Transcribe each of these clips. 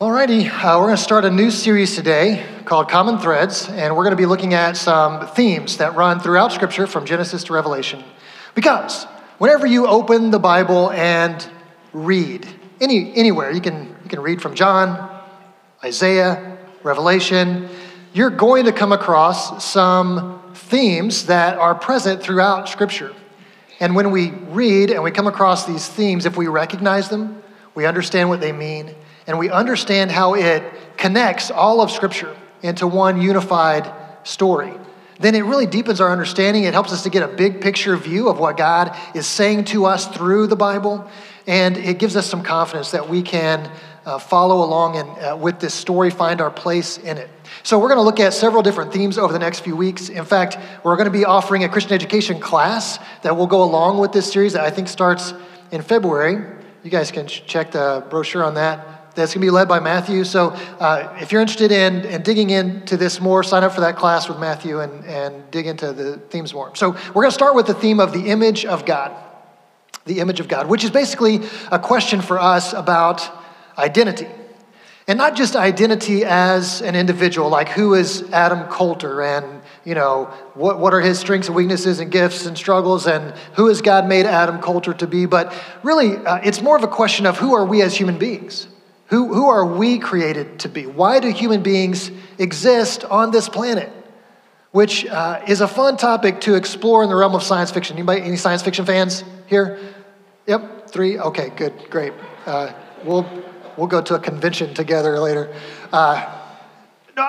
Alrighty, uh, we're going to start a new series today called Common Threads, and we're going to be looking at some themes that run throughout Scripture from Genesis to Revelation. Because whenever you open the Bible and read any, anywhere, you can, you can read from John, Isaiah, Revelation, you're going to come across some themes that are present throughout Scripture. And when we read and we come across these themes, if we recognize them, we understand what they mean and we understand how it connects all of Scripture into one unified story, then it really deepens our understanding. It helps us to get a big picture view of what God is saying to us through the Bible, and it gives us some confidence that we can uh, follow along and uh, with this story find our place in it. So we're going to look at several different themes over the next few weeks. In fact, we're going to be offering a Christian education class that will go along with this series that I think starts in February. You guys can check the brochure on that that's going to be led by Matthew. So uh, if you're interested in, in digging into this more, sign up for that class with Matthew and, and dig into the themes more. So we're going to start with the theme of the image of God. The image of God, which is basically a question for us about identity. And not just identity as an individual, like who is Adam Coulter and, you know, what, what are his strengths and weaknesses and gifts and struggles and who has God made Adam Coulter to be, but really uh, it's more of a question of who are we as human beings? Who, who are we created to be? Why do human beings exist on this planet? Which uh, is a fun topic to explore in the realm of science fiction. Anybody, any science fiction fans here? Yep, three? Okay, good, great. Uh, we'll, we'll go to a convention together later. Uh,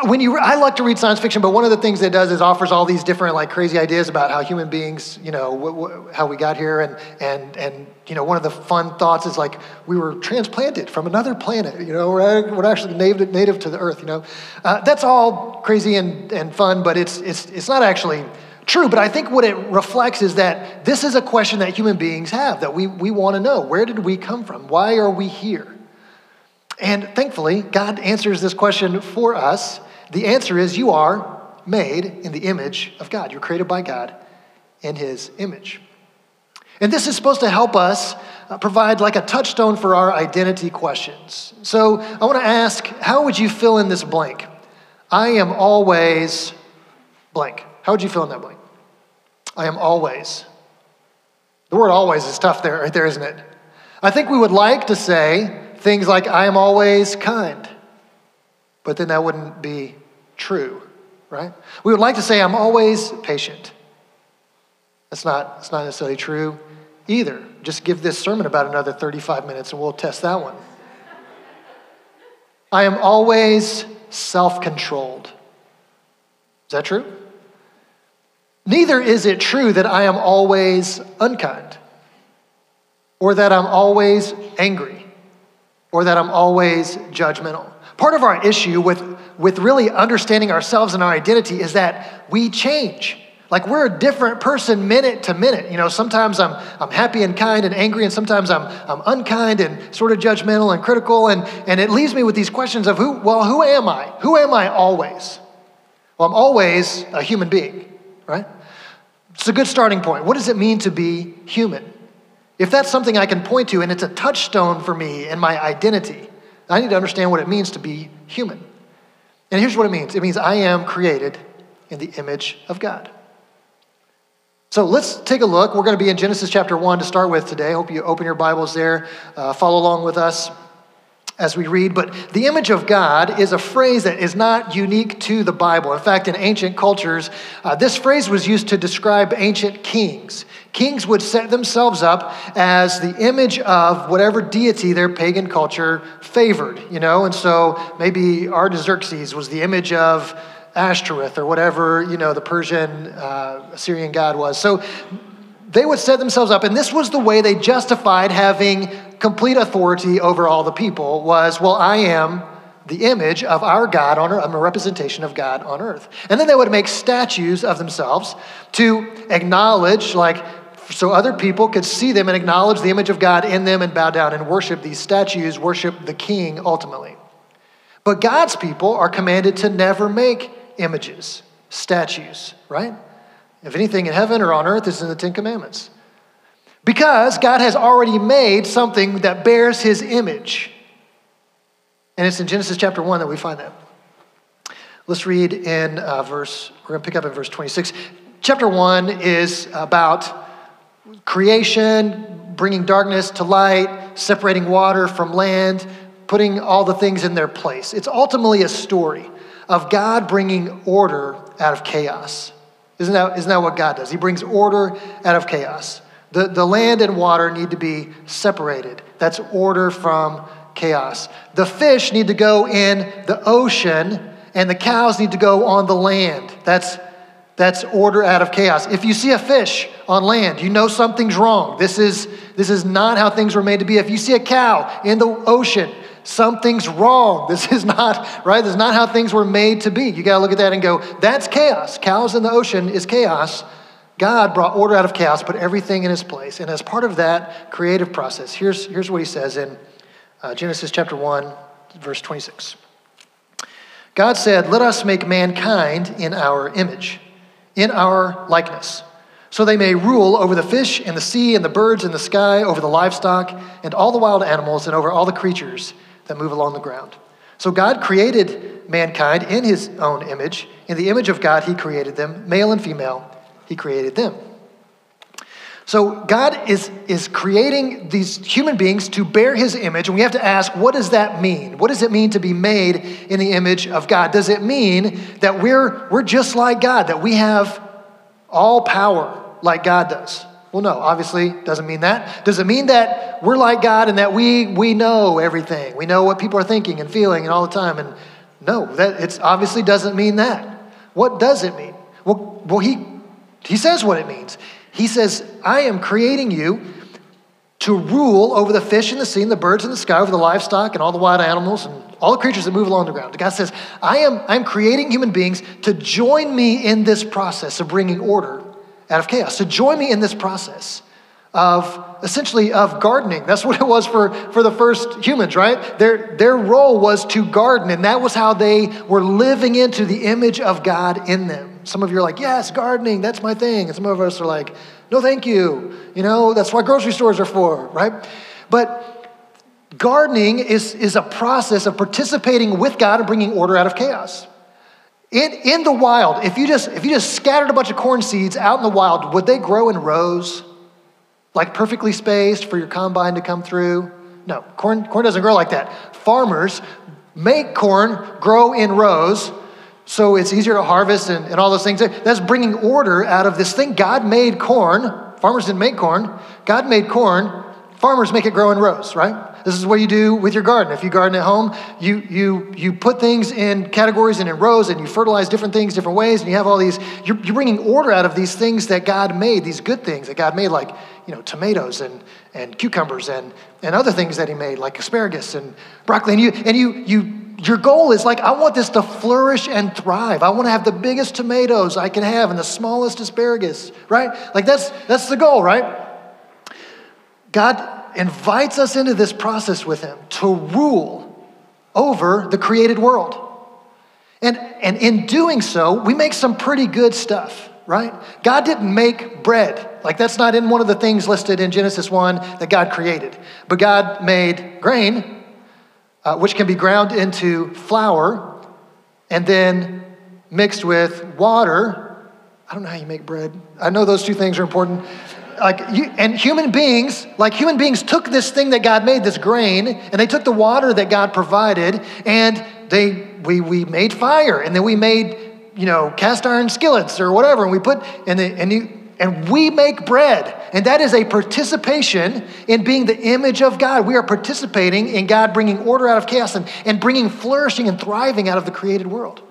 when you i like to read science fiction but one of the things it does is offers all these different like crazy ideas about how human beings you know wh- wh- how we got here. And and and you know one of the fun thoughts is like we were transplanted from another planet you know we're, we're actually native, native to the earth you know. Uh, that's all crazy and, and fun but it's it's it's not actually true. But i think what it reflects is that this is a question that human beings have that we we want to know. Where did we come from? Why are we here and thankfully, God answers this question for us. The answer is you are made in the image of God. You're created by God in His image. And this is supposed to help us uh, provide like a touchstone for our identity questions. So I want to ask how would you fill in this blank? I am always blank. How would you fill in that blank? I am always. The word always is tough there, right there, isn't it? I think we would like to say, things like, I am always kind. But then that wouldn't be true, right? We would like to say, I'm always patient. That's not, that's not necessarily true either. Just give this sermon about another 35 minutes and we'll test that one. I am always self controlled. Is that true? Neither is it true that I am always unkind or that I'm always angry or that I'm always judgmental. Part of our issue with, with really understanding ourselves and our identity is that we change. Like we're a different person minute to minute. You know, sometimes I'm, I'm happy and kind and angry, and sometimes I'm, I'm unkind and sort of judgmental and critical. And, and it leaves me with these questions of who, well, who am I? Who am I always? Well, I'm always a human being, right? It's a good starting point. What does it mean to be human? If that's something I can point to and it's a touchstone for me and my identity, I need to understand what it means to be human. And here's what it means it means I am created in the image of God. So let's take a look. We're going to be in Genesis chapter 1 to start with today. I hope you open your Bibles there, uh, follow along with us as we read. But the image of God is a phrase that is not unique to the Bible. In fact, in ancient cultures, uh, this phrase was used to describe ancient kings. Kings would set themselves up as the image of whatever deity their pagan culture favored, you know? And so maybe Artaxerxes was the image of Ashtoreth or whatever, you know, the Persian, uh, Assyrian god was. So they would set themselves up, and this was the way they justified having complete authority over all the people was, well, I am the image of our God on earth. I'm a representation of God on earth. And then they would make statues of themselves to acknowledge, like, so other people could see them and acknowledge the image of God in them and bow down and worship these statues, worship the king ultimately. But God's people are commanded to never make images, statues, right? If anything in heaven or on earth is in the Ten Commandments. Because God has already made something that bears his image. And it's in Genesis chapter 1 that we find that. Let's read in uh, verse, we're going to pick up in verse 26. Chapter 1 is about creation, bringing darkness to light, separating water from land, putting all the things in their place. It's ultimately a story of God bringing order out of chaos. Isn't that, isn't that what God does? He brings order out of chaos. The, the land and water need to be separated. That's order from chaos. The fish need to go in the ocean, and the cows need to go on the land. That's, that's order out of chaos. If you see a fish on land, you know something's wrong. This is, this is not how things were made to be. If you see a cow in the ocean, something's wrong. This is not, right? This is not how things were made to be. You got to look at that and go, that's chaos. Cows in the ocean is chaos. God brought order out of chaos, put everything in its place. And as part of that creative process, here's, here's what he says in uh, Genesis chapter 1, verse 26. God said, Let us make mankind in our image, in our likeness, so they may rule over the fish and the sea and the birds in the sky, over the livestock and all the wild animals, and over all the creatures that move along the ground. So God created mankind in his own image. In the image of God, he created them, male and female, he created them. So God is, is creating these human beings to bear his image, and we have to ask, what does that mean? What does it mean to be made in the image of God? Does it mean that we're, we're just like God, that we have all power like God does? Well, no, obviously doesn't mean that. Does it mean that we're like God and that we, we know everything? We know what people are thinking and feeling and all the time? And no, that it obviously doesn't mean that. What does it mean? Well, well he, he says what it means. He says, I am creating you to rule over the fish in the sea and the birds in the sky, over the livestock and all the wild animals and all the creatures that move along the ground. God says, I am I'm creating human beings to join me in this process of bringing order out of chaos, to join me in this process of essentially of gardening. That's what it was for, for the first humans, right? Their, their role was to garden, and that was how they were living into the image of God in them. Some of you are like, yes, gardening, that's my thing. And some of us are like, no, thank you. You know, that's what grocery stores are for, right? But gardening is, is a process of participating with God and bringing order out of chaos. In, in the wild, if you, just, if you just scattered a bunch of corn seeds out in the wild, would they grow in rows? Like perfectly spaced for your combine to come through? No, corn, corn doesn't grow like that. Farmers make corn grow in rows so it's easier to harvest and, and all those things. That's bringing order out of this thing. God made corn. Farmers didn't make corn. God made corn. Farmers make it grow in rows, right? This is what you do with your garden. If you garden at home, you, you, you put things in categories and in rows and you fertilize different things different ways and you have all these, you're, you're bringing order out of these things that God made, these good things that God made, like, you know, tomatoes and, and cucumbers and, and other things that he made, like asparagus and broccoli. And you, and you, you your goal is like, I want this to flourish and thrive. I want to have the biggest tomatoes I can have and the smallest asparagus, right? Like that's that's the goal, right? God invites us into this process with him to rule over the created world. And, and in doing so, we make some pretty good stuff, right? God didn't make bread. Like, that's not in one of the things listed in Genesis 1 that God created. But God made grain, uh, which can be ground into flour and then mixed with water. I don't know how you make bread. I know those two things are important. Like you, and human beings, like human beings took this thing that God made, this grain, and they took the water that God provided, and they we we made fire, and then we made you know cast iron skillets or whatever, and we put and the, and you and we make bread. And that is a participation in being the image of God. We are participating in God bringing order out of chaos and, and bringing flourishing and thriving out of the created world.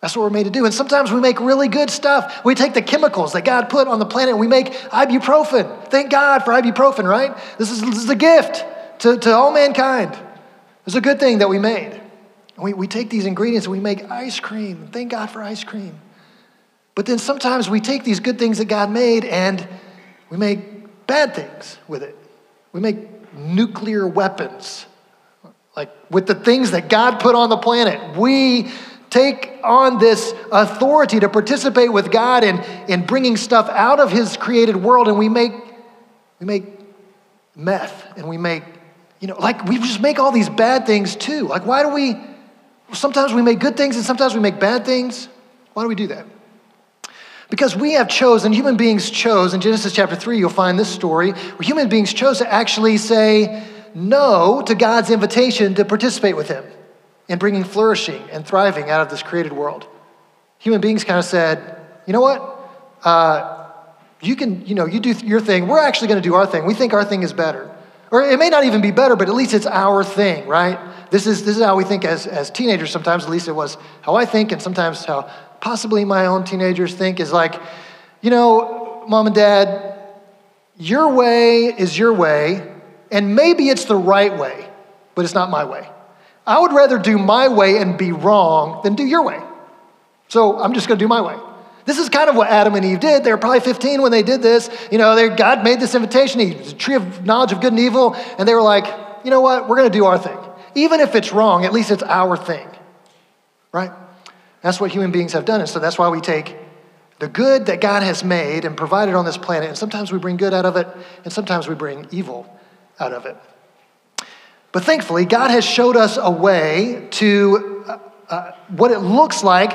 That's what we're made to do. And sometimes we make really good stuff. We take the chemicals that God put on the planet and we make ibuprofen. Thank God for ibuprofen, right? This is, this is a gift to, to all mankind. It's a good thing that we made. we, we take these ingredients and we make ice cream. Thank God for ice cream. But then sometimes we take these good things that God made and we make bad things with it. We make nuclear weapons, like with the things that God put on the planet. We take on this authority to participate with God in, in bringing stuff out of His created world, and we make, we make meth and we make you know, like we just make all these bad things too. Like, why do we, sometimes we make good things and sometimes we make bad things? Why do we do that? Because we have chosen, human beings chose, in Genesis chapter 3, you'll find this story, where human beings chose to actually say no to God's invitation to participate with Him in bringing flourishing and thriving out of this created world. Human beings kind of said, you know what? Uh, you can, you know, you do your thing. We're actually going to do our thing. We think our thing is better. Or it may not even be better, but at least it's our thing, right? This is, this is how we think as, as teenagers sometimes, at least it was how I think, and sometimes how possibly my own teenagers think is like, you know, mom and dad, your way is your way, and maybe it's the right way, but it's not my way. I would rather do my way and be wrong than do your way. So I'm just going to do my way. This is kind of what Adam and Eve did. They were probably 15 when they did this. You know, they, God made this invitation. He a tree of knowledge of good and evil. And they were like, you know what? We're going to do our thing. Even if it's wrong, at least it's our thing. Right? That's what human beings have done. And so that's why we take the good that God has made and provided on this planet, and sometimes we bring good out of it, and sometimes we bring evil out of it. But thankfully, God has showed us a way to uh, uh, what it looks like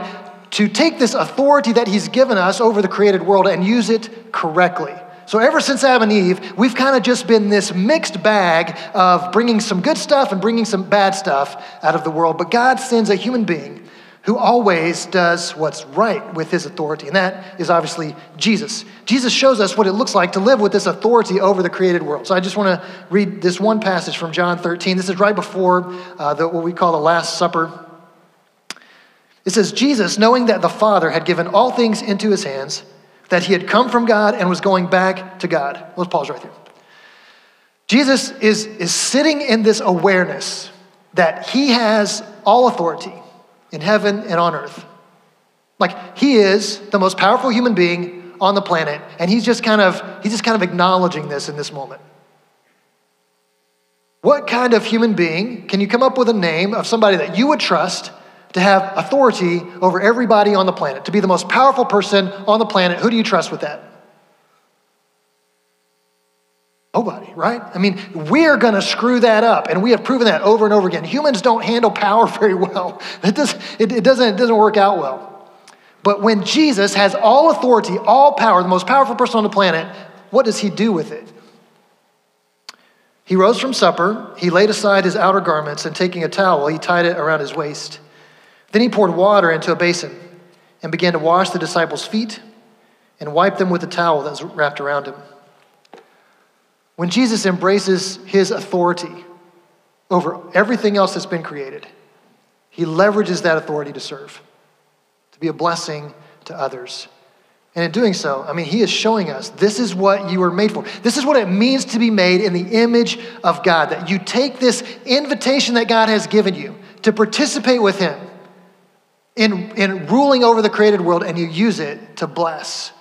to take this authority that He's given us over the created world and use it correctly. So, ever since Adam and Eve, we've kind of just been this mixed bag of bringing some good stuff and bringing some bad stuff out of the world. But God sends a human being who always does what's right with his authority, and that is obviously Jesus. Jesus shows us what it looks like to live with this authority over the created world. So, I just want to read this one passage from John 13. This is right before uh, the, what we call the Last Supper. It says, Jesus, knowing that the Father had given all things into his hands, that he had come from God and was going back to God. Let's pause right there. Jesus is, is sitting in this awareness that he has all authority in heaven and on earth. Like he is the most powerful human being on the planet, and he's just kind of he's just kind of acknowledging this in this moment. What kind of human being can you come up with a name of somebody that you would trust to have authority over everybody on the planet, to be the most powerful person on the planet. Who do you trust with that? Nobody, right? I mean, we're going to screw that up, and we have proven that over and over again. Humans don't handle power very well. It, does, it, it, doesn't, it doesn't work out well. But when Jesus has all authority, all power, the most powerful person on the planet, what does he do with it? He rose from supper, he laid aside his outer garments, and taking a towel, he tied it around his waist. Then he poured water into a basin and began to wash the disciples' feet and wipe them with the towel that was wrapped around him. When Jesus embraces his authority over everything else that's been created, he leverages that authority to serve, to be a blessing to others. And in doing so, I mean, he is showing us this is what you were made for. This is what it means to be made in the image of God. That you take this invitation that God has given you to participate with him in, in ruling over the created world and you use it to bless,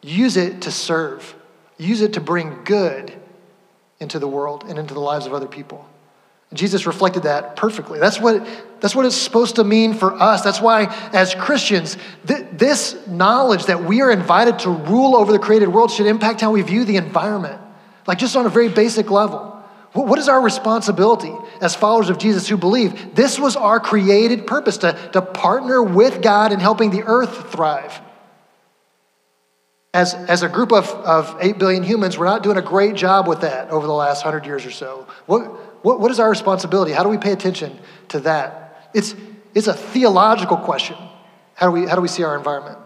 use it to serve, use it to bring good into the world and into the lives of other people. Jesus reflected that perfectly. That's what, that's what it's supposed to mean for us. That's why, as Christians, th- this knowledge that we are invited to rule over the created world should impact how we view the environment, like just on a very basic level. What is our responsibility as followers of Jesus who believe this was our created purpose to, to partner with God in helping the earth thrive? As, as a group of, of 8 billion humans, we're not doing a great job with that over the last 100 years or so. What, what, what is our responsibility? How do we pay attention to that? It's, it's a theological question. How do we, how do we see our environment?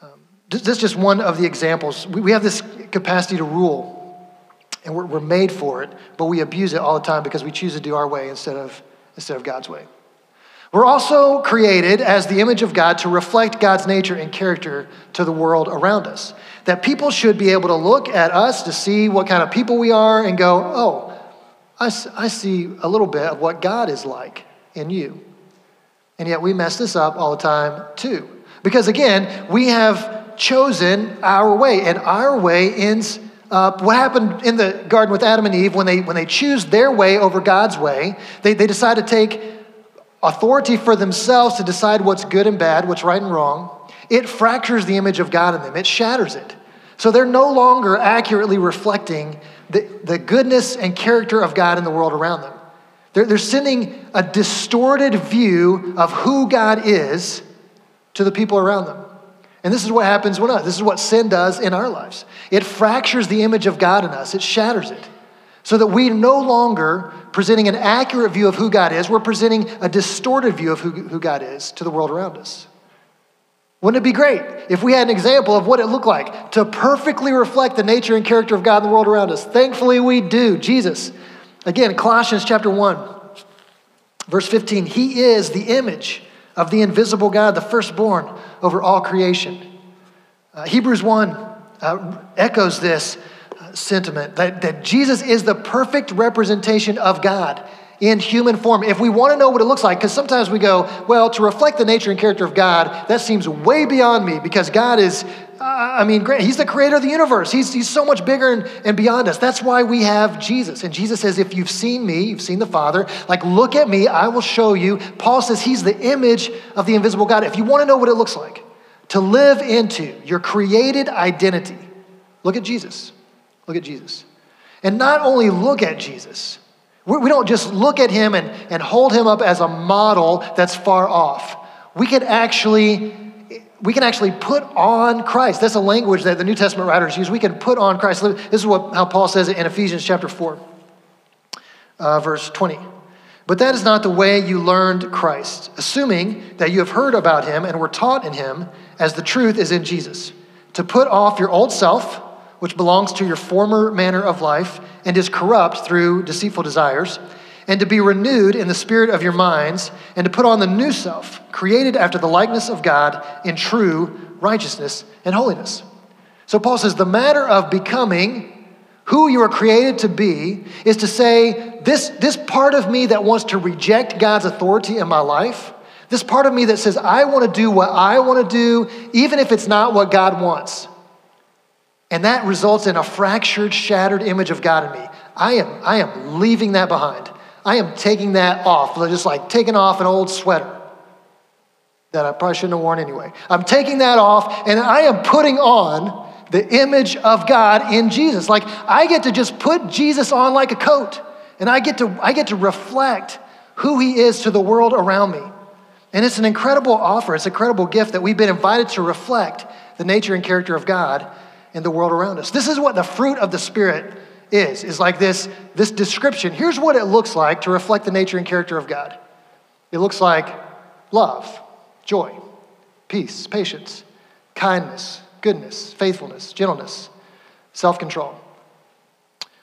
Um, this is just one of the examples. We, we have this capacity to rule and we're, we're made for it, but we abuse it all the time because we choose to do our way instead of, instead of God's way. We're also created as the image of God to reflect God's nature and character to the world around us. That people should be able to look at us to see what kind of people we are and go, oh, I, I see a little bit of what God is like in you. And yet we mess this up all the time too. Because again, we have chosen our way, and our way ends uh, what happened in the garden with Adam and Eve when they, when they choose their way over God's way, they, they decide to take authority for themselves to decide what's good and bad, what's right and wrong. It fractures the image of God in them, it shatters it. So they're no longer accurately reflecting the, the goodness and character of God in the world around them. They're, they're sending a distorted view of who God is to the people around them. And this is what happens when us. This is what sin does in our lives. It fractures the image of God in us, it shatters it. So that we no longer presenting an accurate view of who God is, we're presenting a distorted view of who, who God is to the world around us. Wouldn't it be great if we had an example of what it looked like to perfectly reflect the nature and character of God in the world around us? Thankfully, we do. Jesus. Again, Colossians chapter 1, verse 15. He is the image of the invisible God, the firstborn over all creation. Uh, Hebrews 1 uh, echoes this sentiment that, that Jesus is the perfect representation of God in human form. If we want to know what it looks like, because sometimes we go, well, to reflect the nature and character of God, that seems way beyond me because God is, uh, I mean, He's the creator of the universe. He's, he's so much bigger and, and beyond us. That's why we have Jesus. And Jesus says, if you've seen me, you've seen the Father, like, look at me, I will show you. Paul says He's the image of the invisible God. If you want to know what it looks like to live into your created identity, look at Jesus. Look at Jesus. And not only look at Jesus, we don't just look at him and, and hold him up as a model that's far off. We can actually we can actually put on Christ. That's a language that the New Testament writers use. We can put on Christ. This is what, how Paul says it in Ephesians chapter 4, uh, verse 20. But that is not the way you learned Christ, assuming that you have heard about him and were taught in him, as the truth is in Jesus, to put off your old self, which belongs to your former manner of life and is corrupt through deceitful desires, and to be renewed in the spirit of your minds, and to put on the new self, created after the likeness of God in true righteousness and holiness. So Paul says the matter of becoming who you are created to be is to say, this, this part of me that wants to reject God's authority in my life, this part of me that says, I want to do what I want to do, even if it's not what God wants. And that results in a fractured, shattered image of God in me. I am, I am leaving that behind. I am taking that off, just like taking off an old sweater that I probably shouldn't have worn anyway. I'm taking that off and I am putting on the image of God in Jesus. Like I get to just put Jesus on like a coat and I get to, I get to reflect who he is to the world around me. And it's an incredible offer, it's an incredible gift that we've been invited to reflect the nature and character of God in the world around us. This is what the fruit of the Spirit is, is like this, this description. Here's what it looks like to reflect the nature and character of God. It looks like love, joy, peace, patience, kindness, goodness, faithfulness, gentleness, self control.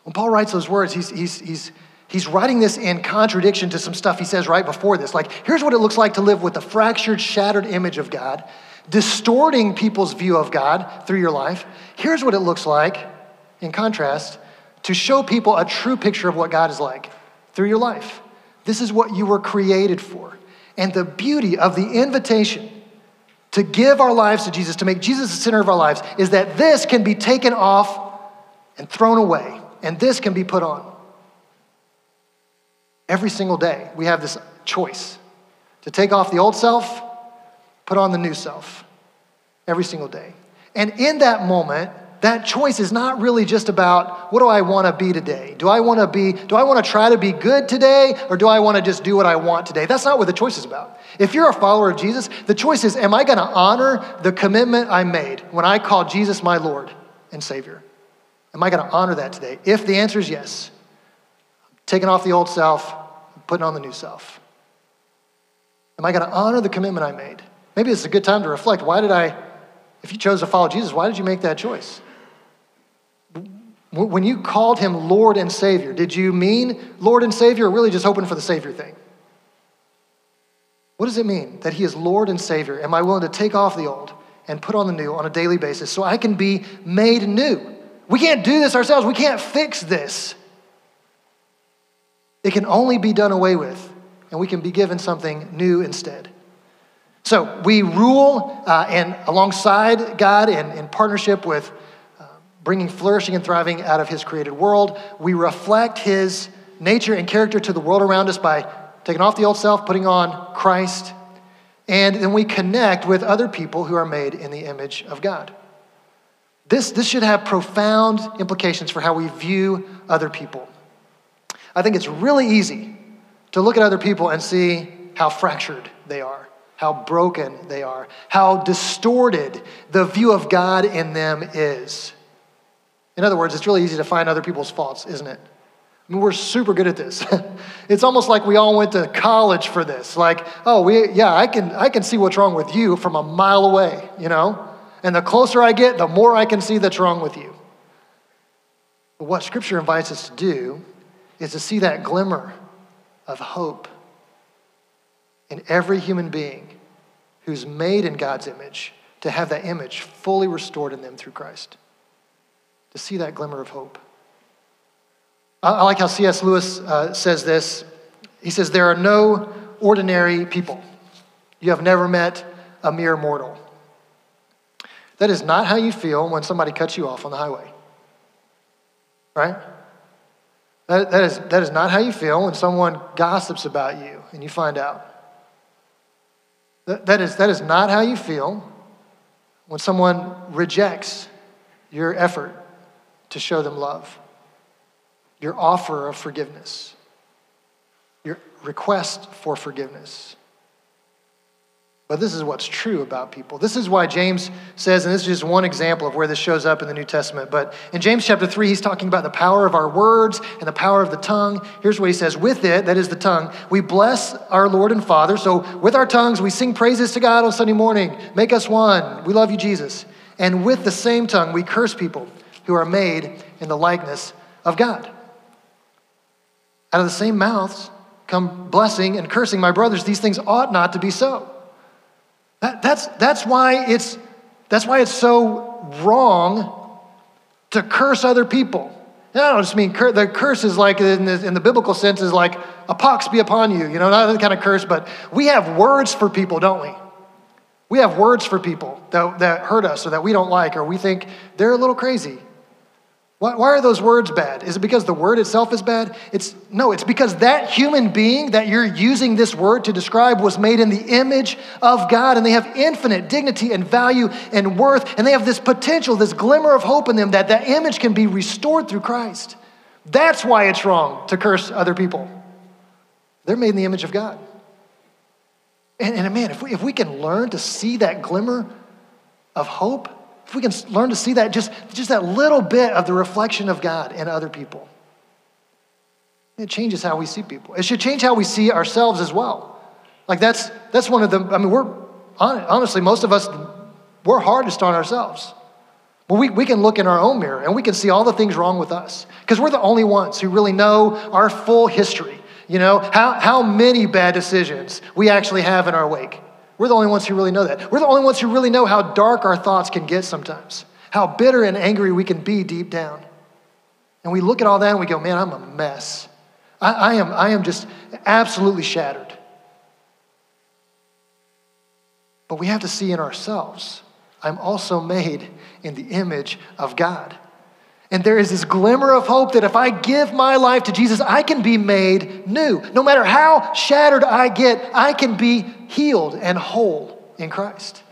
When Paul writes those words, he's, he's, he's, he's writing this in contradiction to some stuff he says right before this. Like, here's what it looks like to live with the fractured, shattered image of God distorting people's view of God through your life. Here's what it looks like, in contrast, to show people a true picture of what God is like through your life. This is what you were created for. And the beauty of the invitation to give our lives to Jesus, to make Jesus the center of our lives, is that this can be taken off and thrown away, and this can be put on. Every single day, we have this choice to take off the old self put on the new self every single day. And in that moment, that choice is not really just about what do I want to be today? Do I want to be do I want to try to be good today or do I want to just do what I want today? That's not what the choice is about. If you're a follower of Jesus, the choice is am I going to honor the commitment I made when I called Jesus my Lord and Savior? Am I going to honor that today? If the answer is yes, I'm taking off the old self, putting on the new self. Am I going to honor the commitment I made? Maybe it's a good time to reflect. Why did I, if you chose to follow Jesus, why did you make that choice? When you called him Lord and Savior, did you mean Lord and Savior or really just hoping for the Savior thing? What does it mean that he is Lord and Savior? Am I willing to take off the old and put on the new on a daily basis so I can be made new? We can't do this ourselves. We can't fix this. It can only be done away with, and we can be given something new instead. So we rule uh, and alongside God and in partnership with uh, bringing flourishing and thriving out of His created world. We reflect His nature and character to the world around us by taking off the old self, putting on Christ, and then we connect with other people who are made in the image of God. This, this should have profound implications for how we view other people. I think it's really easy to look at other people and see how fractured they are, how broken they are, how distorted the view of God in them is. In other words, it's really easy to find other people's faults, isn't it? I mean, we're super good at this. it's almost like we all went to college for this. Like, oh, we, yeah, I can, I can see what's wrong with you from a mile away, you know? And the closer I get, the more I can see that's wrong with you. But what Scripture invites us to do is to see that glimmer of hope in every human being who's made in God's image, to have that image fully restored in them through Christ. To see that glimmer of hope. I like how C.S. Lewis uh, says this. He says, There are no ordinary people. You have never met a mere mortal. That is not how you feel when somebody cuts you off on the highway. Right? That, that, is, that is not how you feel when someone gossips about you and you find out. That, that, is, that is not how you feel when someone rejects your effort to show them love, your offer of forgiveness, your request for forgiveness. But this is what's true about people. This is why James says, and this is just one example of where this shows up in the New Testament. But in James chapter 3, he's talking about the power of our words and the power of the tongue. Here's what he says With it, that is the tongue, we bless our Lord and Father. So with our tongues, we sing praises to God on Sunday morning. Make us one. We love you, Jesus. And with the same tongue, we curse people who are made in the likeness of God. Out of the same mouths come blessing and cursing. My brothers, these things ought not to be so. That, that's, that's, why it's, that's why it's so wrong to curse other people. And I don't just mean cur- the curse is like, in the, in the biblical sense, is like a pox be upon you, you know, not that kind of curse, but we have words for people, don't we? We have words for people that, that hurt us or that we don't like or we think they're a little crazy. Why, why are those words bad? Is it because the word itself is bad? It's no, it's because that human being that you're using this word to describe was made in the image of God and they have infinite dignity and value and worth and they have this potential, this glimmer of hope in them that that image can be restored through Christ. That's why it's wrong to curse other people. They're made in the image of God. And, and man, if we, if we can learn to see that glimmer of hope, if we can learn to see that, just, just that little bit of the reflection of God in other people, it changes how we see people. It should change how we see ourselves as well. Like that's, that's one of the, I mean, we're, honestly, most of us, we're hardest on ourselves. Well, we, we can look in our own mirror and we can see all the things wrong with us because we're the only ones who really know our full history. You know, how, how many bad decisions we actually have in our wake. We're the only ones who really know that. We're the only ones who really know how dark our thoughts can get sometimes, how bitter and angry we can be deep down. And we look at all that and we go, man, I'm a mess. I, I am, I am just absolutely shattered. But we have to see in ourselves, I'm also made in the image of God. And there is this glimmer of hope that if I give my life to Jesus, I can be made new. No matter how shattered I get, I can be healed and whole in Christ.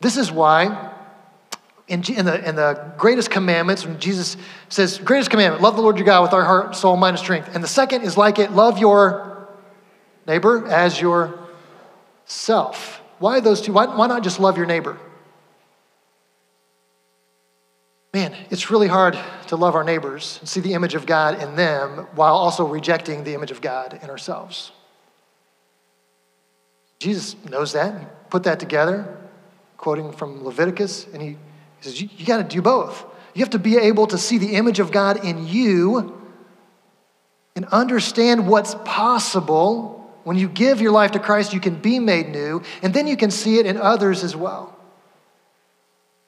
This is why in, in, the, in the greatest commandments, when Jesus says, greatest commandment, love the Lord your God with our heart, soul, mind, and strength. And the second is like it, love your neighbor as yourself. Why those two? Why, why not just love your neighbor? Man, it's really hard to love our neighbors and see the image of God in them while also rejecting the image of God in ourselves. Jesus knows that and put that together, quoting from Leviticus, and he, he says, You, you got to do both. You have to be able to see the image of God in you and understand what's possible. When you give your life to Christ, you can be made new, and then you can see it in others as well.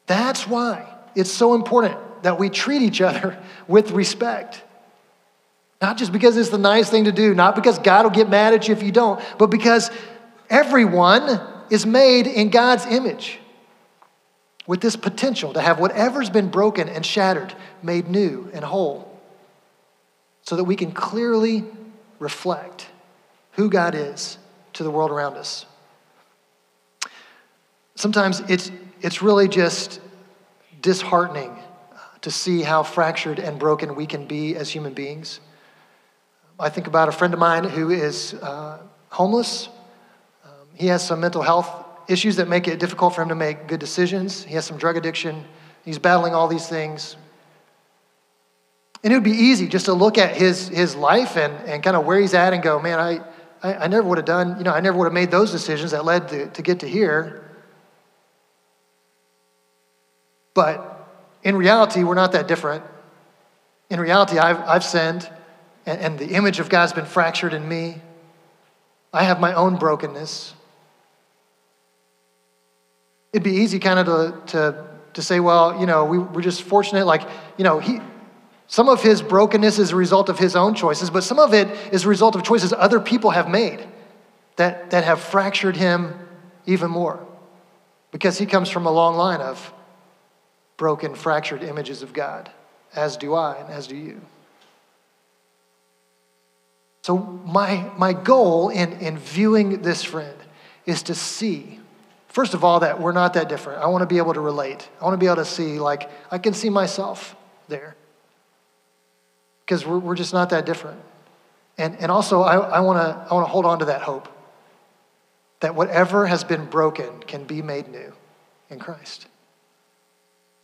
That's why it's so important that we treat each other with respect. Not just because it's the nice thing to do, not because God will get mad at you if you don't, but because everyone is made in God's image with this potential to have whatever's been broken and shattered made new and whole so that we can clearly reflect who God is to the world around us. Sometimes it's, it's really just disheartening to see how fractured and broken we can be as human beings. I think about a friend of mine who is uh, homeless. Um, he has some mental health issues that make it difficult for him to make good decisions. He has some drug addiction. He's battling all these things. And it would be easy just to look at his, his life and, and kind of where he's at and go, man, I, I, I never would have done, you know, I never would have made those decisions that led to, to get to here. But in reality, we're not that different. In reality, I've, I've sinned, and, and the image of God's been fractured in me. I have my own brokenness. It'd be easy kind of to, to, to say, well, you know, we, we're just fortunate. Like, you know, he, some of his brokenness is a result of his own choices, but some of it is a result of choices other people have made that, that have fractured him even more because he comes from a long line of broken, fractured images of God, as do I and as do you. So, my, my goal in, in viewing this friend is to see, first of all, that we're not that different. I want to be able to relate. I want to be able to see, like, I can see myself there because we're, we're just not that different. And, and also, I, I want to I wanna hold on to that hope that whatever has been broken can be made new in Christ.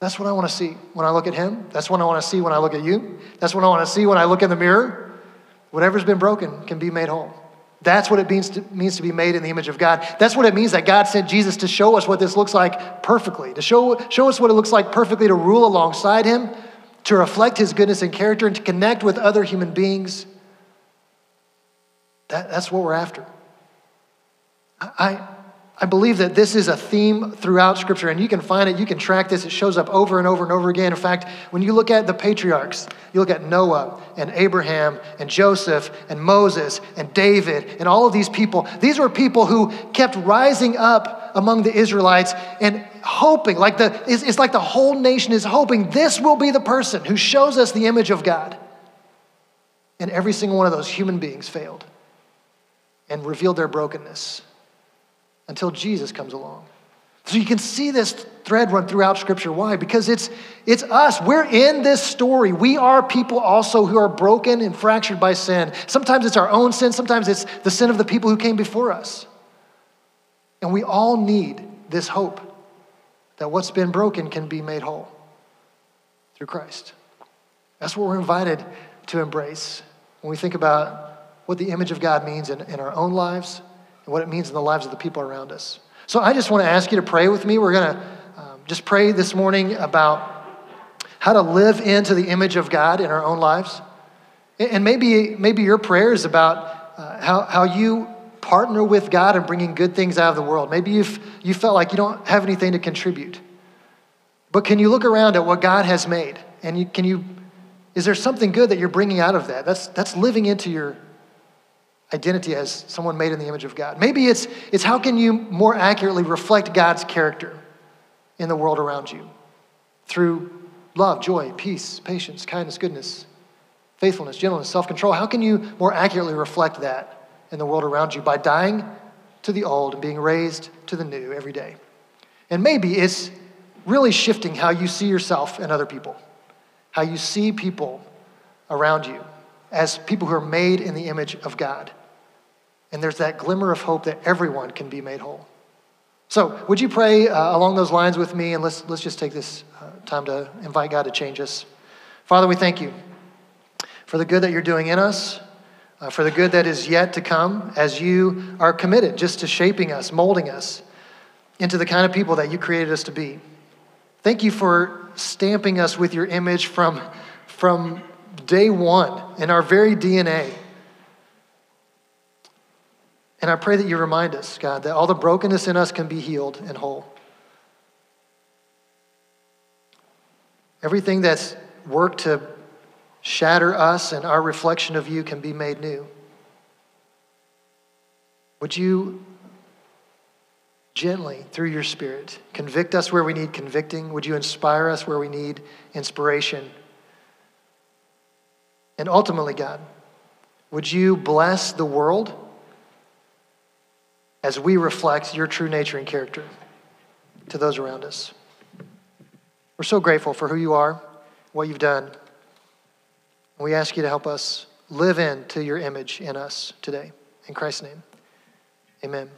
That's what I want to see when I look at Him. That's what I want to see when I look at you. That's what I want to see when I look in the mirror. Whatever's been broken can be made whole. That's what it means to, means to be made in the image of God. That's what it means that God sent Jesus to show us what this looks like perfectly, to show, show us what it looks like perfectly to rule alongside Him, to reflect his goodness and character, and to connect with other human beings. That, that's what we're after. I, I believe that this is a theme throughout Scripture, and you can find it, you can track this. It shows up over and over and over again. In fact, when you look at the patriarchs, you look at Noah and Abraham and Joseph and Moses and David and all of these people, these were people who kept rising up among the Israelites and hoping, like the, it's, it's like the whole nation is hoping this will be the person who shows us the image of God. And every single one of those human beings failed and revealed their brokenness until Jesus comes along. So you can see this thread run throughout Scripture. Why? Because it's, it's us. We're in this story. We are people also who are broken and fractured by sin. Sometimes it's our own sin, sometimes it's the sin of the people who came before us. And we all need this hope that what's been broken can be made whole through Christ. That's what we're invited to embrace when we think about what the image of God means in, in our own lives and what it means in the lives of the people around us. So I just want to ask you to pray with me. We're going to um, just pray this morning about how to live into the image of God in our own lives. And maybe, maybe your prayer is about uh, how, how you partner with God in bringing good things out of the world. Maybe you've, you felt like you don't have anything to contribute. But can you look around at what God has made? And you, can you, is there something good that you're bringing out of that? That's, that's living into your identity as someone made in the image of God. Maybe it's, it's how can you more accurately reflect God's character in the world around you through love, joy, peace, patience, kindness, goodness, faithfulness, gentleness, self control. How can you more accurately reflect that in the world around you by dying to the old and being raised to the new every day? And maybe it's really shifting how you see yourself and other people, how you see people around you as people who are made in the image of God. And there's that glimmer of hope that everyone can be made whole. So, would you pray uh, along those lines with me? And let's, let's just take this uh, time to invite God to change us. Father, we thank you for the good that you're doing in us, uh, for the good that is yet to come, as you are committed just to shaping us, molding us into the kind of people that you created us to be. Thank you for stamping us with your image from, from day one in our very DNA. And I pray that you remind us, God, that all the brokenness in us can be healed and whole. Everything that's worked to shatter us and our reflection of you can be made new. Would you gently, through your Spirit, convict us where we need convicting? Would you inspire us where we need inspiration? And ultimately, God, would you bless the world? As we reflect your true nature and character to those around us. We're so grateful for who you are, what you've done. We ask you to help us live into your image in us today. In Christ's name, amen.